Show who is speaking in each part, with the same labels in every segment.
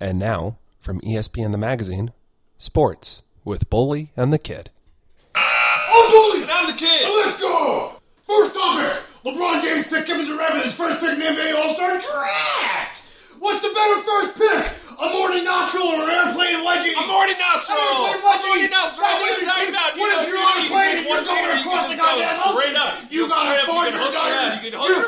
Speaker 1: And now, from ESPN the Magazine, Sports with Bully and the Kid.
Speaker 2: I'm Bully!
Speaker 3: And I'm the kid.
Speaker 2: And let's go! First topic! LeBron James picked Kevin Durant with his first pick in the NBA All-Star Draft! What's the better first pick? A morning nostril or an airplane wedgie?
Speaker 3: A morning nostril.
Speaker 2: An airplane
Speaker 3: A morning nostril. What are you talking about?
Speaker 2: What if you're on a plane and you're going across the
Speaker 3: can just
Speaker 2: goddamn
Speaker 3: straight
Speaker 2: ocean?
Speaker 3: up.
Speaker 2: You
Speaker 3: Go
Speaker 2: got
Speaker 3: straight
Speaker 2: a
Speaker 3: up, you
Speaker 2: phone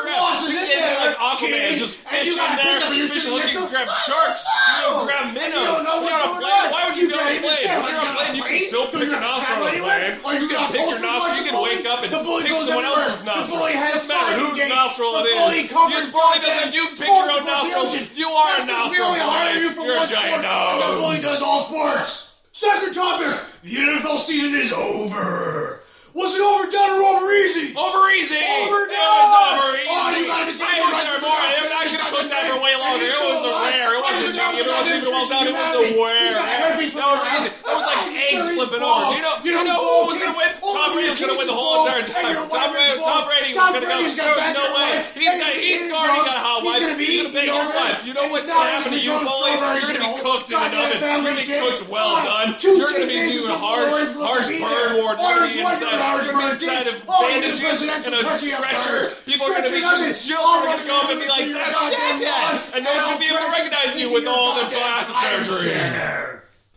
Speaker 2: there.
Speaker 3: like Aquaman,
Speaker 2: kid,
Speaker 3: just
Speaker 2: and
Speaker 3: fish
Speaker 2: you
Speaker 3: in
Speaker 2: gotta pick
Speaker 3: there.
Speaker 2: up your
Speaker 3: Fish
Speaker 2: sitting
Speaker 3: looking,
Speaker 2: to-
Speaker 3: grab sharks. You don't grab minnows.
Speaker 2: you don't know
Speaker 3: You're on a plane. Why would you on a plane? When you're on a plane, you can still pick your nostril on a plane. You can pick your nostril. You can wake up and pick someone else's nostril. Doesn't matter whose nostril it is.
Speaker 2: bully covers
Speaker 3: Your bully doesn't. You pick your own nostril. You are a
Speaker 2: That's 'cause we
Speaker 3: nostril
Speaker 2: only hire you for
Speaker 3: You're a giant
Speaker 2: and The bully
Speaker 3: nose.
Speaker 2: does all sports. Second topic. The NFL season is over. Was it overdone or over easy?
Speaker 3: Over easy.
Speaker 2: Over
Speaker 3: It was over easy.
Speaker 2: Oh, you gotta be kidding me.
Speaker 3: was It even well done. It was a rare. That was like eggs flipping over. Do you know? Do you know who was going to win? Tom Brady was going to win the whole entire time. Tom Brady, Tom Brady was going to go. There was no way. He's got. He's already got a hot wife. He's going to bang your wife. You know what's going to happen to you, bully? You're going to be cooked in an oven. You're going to be cooked well done. You're going to be doing harsh, harsh burn wards. You're going to be inside. You're going to be inside of bandages and a stretcher. People are going to be just children are going to go up and be like, "That's Dad, Dad," and no one's going to be able to recognize you with all the plastic surgery.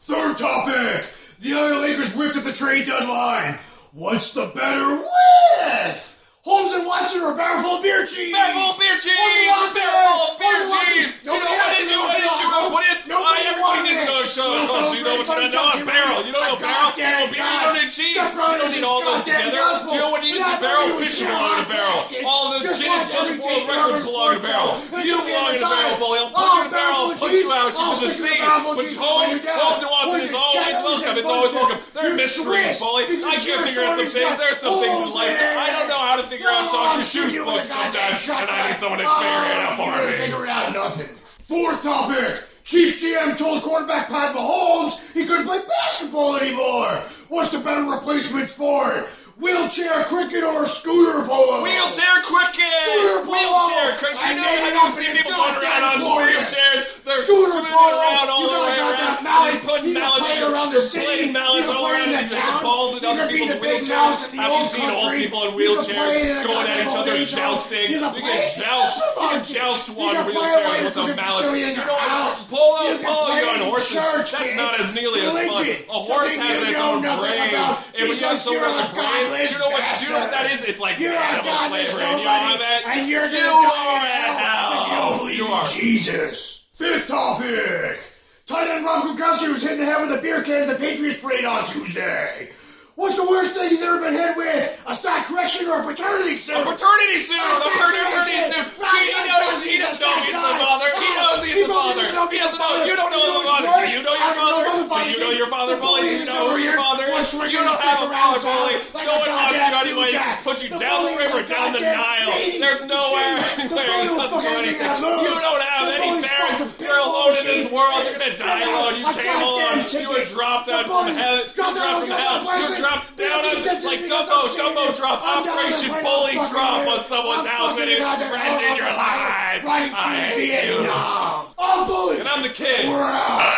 Speaker 2: Third topic. The LA Lakers whiffed at the trade deadline. What's the better whiff? Holmes and Watson or a barrel full of beer cheese?
Speaker 3: Barrel full of beer cheese!
Speaker 2: Holmes and Watson!
Speaker 3: Barrel beer
Speaker 2: Holmes and Watson!
Speaker 3: cheese! You know what did
Speaker 2: you to
Speaker 3: what you go? What is?
Speaker 2: Nobody
Speaker 3: everybody needs to know
Speaker 2: it.
Speaker 3: show.
Speaker 2: Well,
Speaker 3: Oh, so you know what you know? A barrel. You don't know barrel? beer, you don't need cheese. You don't need all those together. Do you know what you need a barrel? Fish belong in a barrel. All
Speaker 2: Just
Speaker 3: Guinness Book of World Records belong in a barrel.
Speaker 2: of.
Speaker 3: You belong in a barrel, bully. I'll put you in a barrel.
Speaker 2: barrel
Speaker 3: I'll put you out. You can see. But Holmes. Holmes and Watson is always welcome. It's always welcome. They're mysteries, bully. I can't figure out some things.
Speaker 2: got-
Speaker 3: There's some things in life
Speaker 2: got that
Speaker 3: sometimes, and I need someone to figure it out for me.
Speaker 2: figure out nothing. Fourth topic. Chiefs GM told quarterback Pat Mahomes he couldn't play basketball anymore. What's the better replacement sport? Wheelchair cricket or scooter polo?
Speaker 3: Wheelchair cricket!
Speaker 2: Scooter polo!
Speaker 3: Wheelchair cricket!
Speaker 2: I
Speaker 3: You know how
Speaker 2: up
Speaker 3: see people going around on wheelchairs? They're
Speaker 2: Scooter polo!
Speaker 3: around all
Speaker 2: You
Speaker 3: the
Speaker 2: mallet.
Speaker 3: They're putting
Speaker 2: You
Speaker 3: mallets
Speaker 2: play around the city.
Speaker 3: playing mallets
Speaker 2: You
Speaker 3: all around
Speaker 2: the town.
Speaker 3: balls in
Speaker 2: You
Speaker 3: other people's wheelchairs.
Speaker 2: mouse in the
Speaker 3: Have you seen old people in
Speaker 2: You can play it
Speaker 3: wheelchairs going at each other and jousting?
Speaker 2: You
Speaker 3: You
Speaker 2: can
Speaker 3: joust. You can joust
Speaker 2: You
Speaker 3: one wheelchair with a mallet. You know what?
Speaker 2: house.
Speaker 3: Polo,
Speaker 2: You can
Speaker 3: polo,
Speaker 2: play
Speaker 3: you on horses. That's not as nearly as fun. A horse has
Speaker 2: you
Speaker 3: its own brain. And when you have someone
Speaker 2: you're
Speaker 3: with
Speaker 2: a
Speaker 3: brain, you know what? You know what that is? It's like
Speaker 2: You're
Speaker 3: animal slavery. And you know that?
Speaker 2: and you're
Speaker 3: You are
Speaker 2: in
Speaker 3: a
Speaker 2: hell you
Speaker 3: hell.
Speaker 2: don't believe
Speaker 3: You
Speaker 2: in
Speaker 3: are.
Speaker 2: Jesus. Fifth topic. Tight end Rob Gronkowski was hit in the head with a beer can at the Patriots parade on Tuesday. What's the worst thing he's ever been hit with? A stock correction or a paternity suit?
Speaker 3: A paternity suit!
Speaker 2: A
Speaker 3: A paternity suit! See, he knows, he doesn't know he's the father. He knows he's
Speaker 2: He
Speaker 3: the father. He doesn't know. You don't know the father. Do you know your father? Do you know your father,
Speaker 2: The
Speaker 3: bully? Do you know
Speaker 2: is over
Speaker 3: your father?
Speaker 2: Swinging
Speaker 3: You don't have a father, bully. No one wants you anyway. Just put you down the river, down the Nile. There's nowhere anywhere.
Speaker 2: will
Speaker 3: doesn't do anything.
Speaker 2: make that move.
Speaker 3: You don't have
Speaker 2: The
Speaker 3: any
Speaker 2: bully's
Speaker 3: parents. You're alone in this world. You're gonna die alone. You
Speaker 2: a
Speaker 3: came alone. You were dropped out from heaven. You
Speaker 2: dropped
Speaker 3: from hell. You dropped down on
Speaker 2: that's
Speaker 3: like Dumbo. Dumbo drop.
Speaker 2: it. I'm down
Speaker 3: Operation Bully drop on someone's house and it ended your life. I hate you.
Speaker 2: I'm bully.
Speaker 3: And I'm the kid.
Speaker 2: Out.